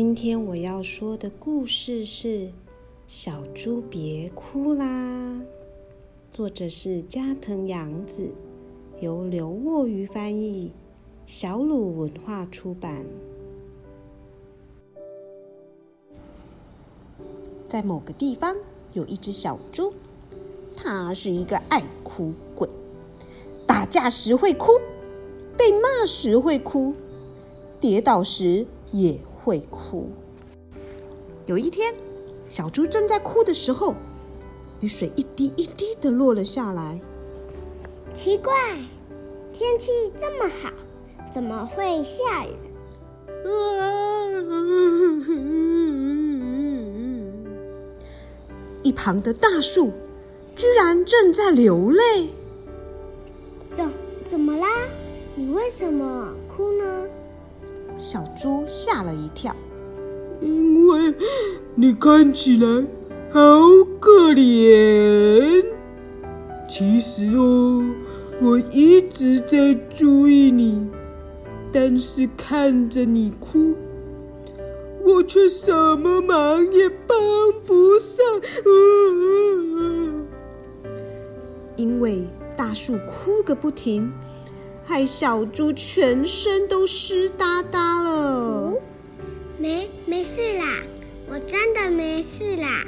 今天我要说的故事是《小猪别哭啦》，作者是加藤洋子，由刘沃瑜翻译，小鲁文化出版。在某个地方有一只小猪，它是一个爱哭鬼，打架时会哭，被骂时会哭，跌倒时也。会哭。有一天，小猪正在哭的时候，雨水一滴一滴的落了下来。奇怪，天气这么好，怎么会下雨？一旁的大树居然正在流泪。怎怎么啦？你为什么哭呢？小猪吓了一跳，因为你看起来好可怜。其实哦，我一直在注意你，但是看着你哭，我却什么忙也帮不上。因为大树哭个不停。害小猪全身都湿哒哒了。没没事啦，我真的没事啦，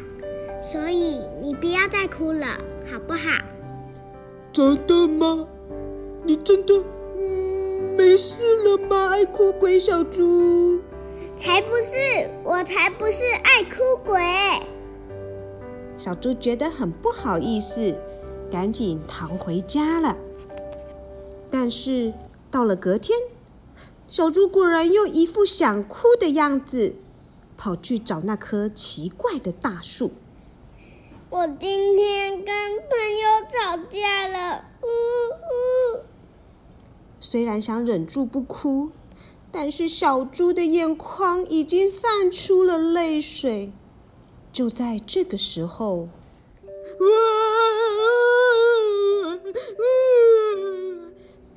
所以你不要再哭了，好不好？真的吗？你真的没事了吗？爱哭鬼小猪？才不是，我才不是爱哭鬼。小猪觉得很不好意思，赶紧逃回家了。但是到了隔天，小猪果然又一副想哭的样子，跑去找那棵奇怪的大树。我今天跟朋友吵架了，呜呜。虽然想忍住不哭，但是小猪的眼眶已经泛出了泪水。就在这个时候，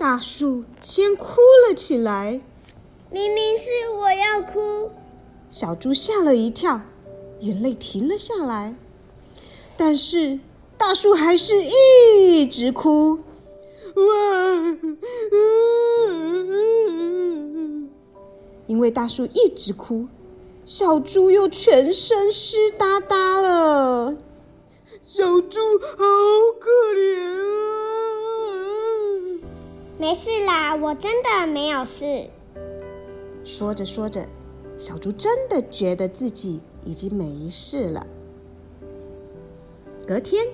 大树先哭了起来。明明是我要哭，小猪吓了一跳，眼泪停了下来。但是大树还是一直哭。因为大树一直哭，小猪又全身湿哒哒了。小猪好可怜啊！没事啦，我真的没有事。说着说着，小猪真的觉得自己已经没事了。隔天，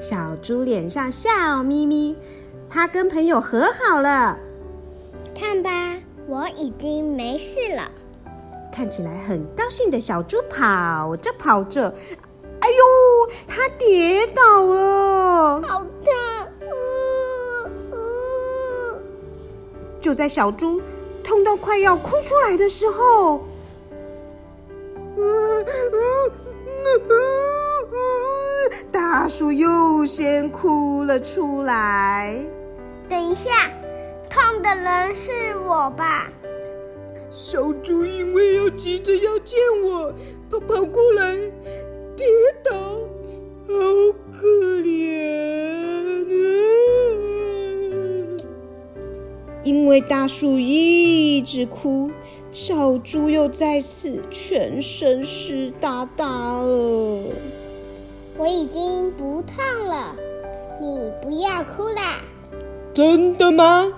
小猪脸上笑眯眯，他跟朋友和好了。看吧，我已经没事了。看起来很高兴的小猪跑着跑着，哎呦，它跌倒了，好疼！就在小猪痛到快要哭出来的时候，大树又先哭了出来。等一下，痛的人是我吧？小猪因为要急着要见我，跑跑过来，为大树一直哭，小猪又再次全身湿哒哒了。我已经不痛了，你不要哭啦！真的吗？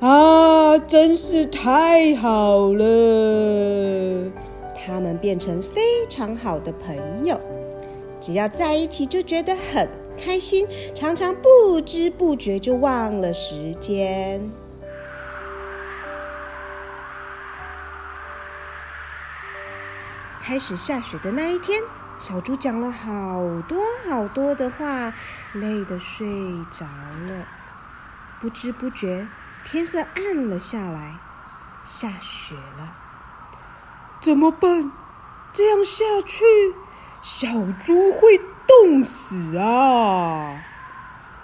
啊，真是太好了！他们变成非常好的朋友，只要在一起就觉得很开心，常常不知不觉就忘了时间。开始下雪的那一天，小猪讲了好多好多的话，累得睡着了。不知不觉，天色暗了下来，下雪了。怎么办？这样下去，小猪会冻死啊！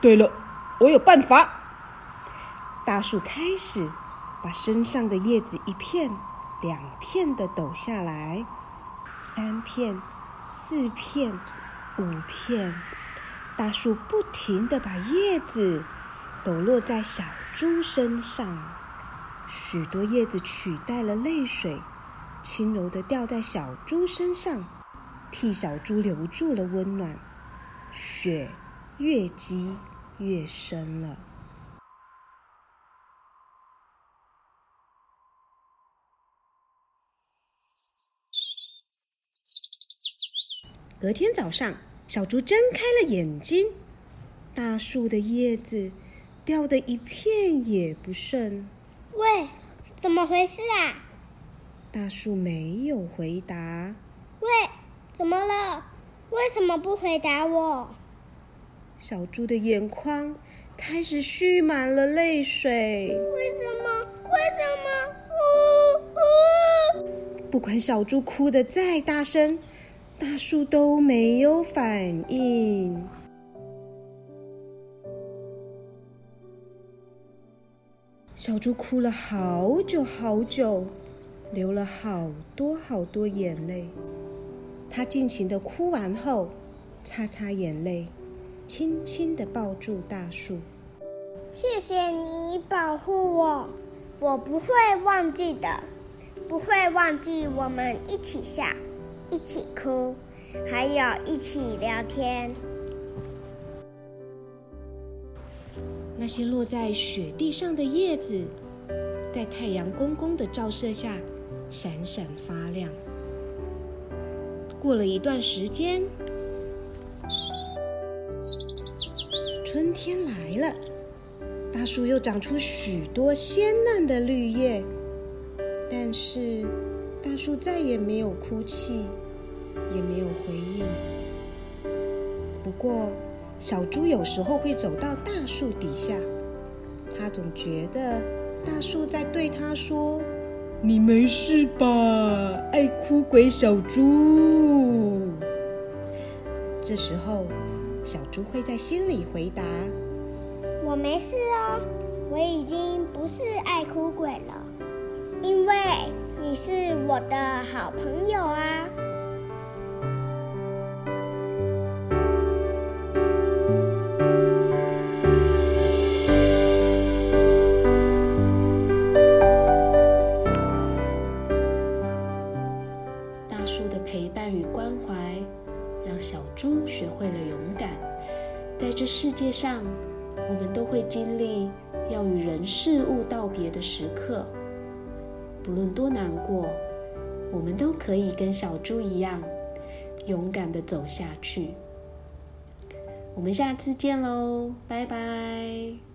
对了，我有办法。大树开始把身上的叶子一片两片的抖下来，三片、四片、五片，大树不停的把叶子抖落在小猪身上，许多叶子取代了泪水，轻柔的掉在小猪身上，替小猪留住了温暖。雪越积越深了。隔天早上，小猪睁开了眼睛，大树的叶子掉的一片也不剩。喂，怎么回事啊？大树没有回答。喂，怎么了？为什么不回答我？小猪的眼眶开始蓄满了泪水。为什么？为什么？呜呜！不管小猪哭得再大声。大树都没有反应。小猪哭了好久好久，流了好多好多眼泪。它尽情的哭完后，擦擦眼泪，轻轻的抱住大树。谢谢你保护我，我不会忘记的，不会忘记我们一起笑。一起哭，还有一起聊天。那些落在雪地上的叶子，在太阳公公的照射下闪闪发亮。过了一段时间，春天来了，大树又长出许多鲜嫩的绿叶，但是。树再也没有哭泣，也没有回应。不过，小猪有时候会走到大树底下，他总觉得大树在对他说：“你没事吧，爱哭鬼小猪？”这时候，小猪会在心里回答：“我没事哦，我已经不是爱哭鬼了，因为……”你是我的好朋友啊！大树的陪伴与关怀，让小猪学会了勇敢。在这世界上，我们都会经历要与人事物道别的时刻。无论多难过，我们都可以跟小猪一样，勇敢的走下去。我们下次见喽，拜拜。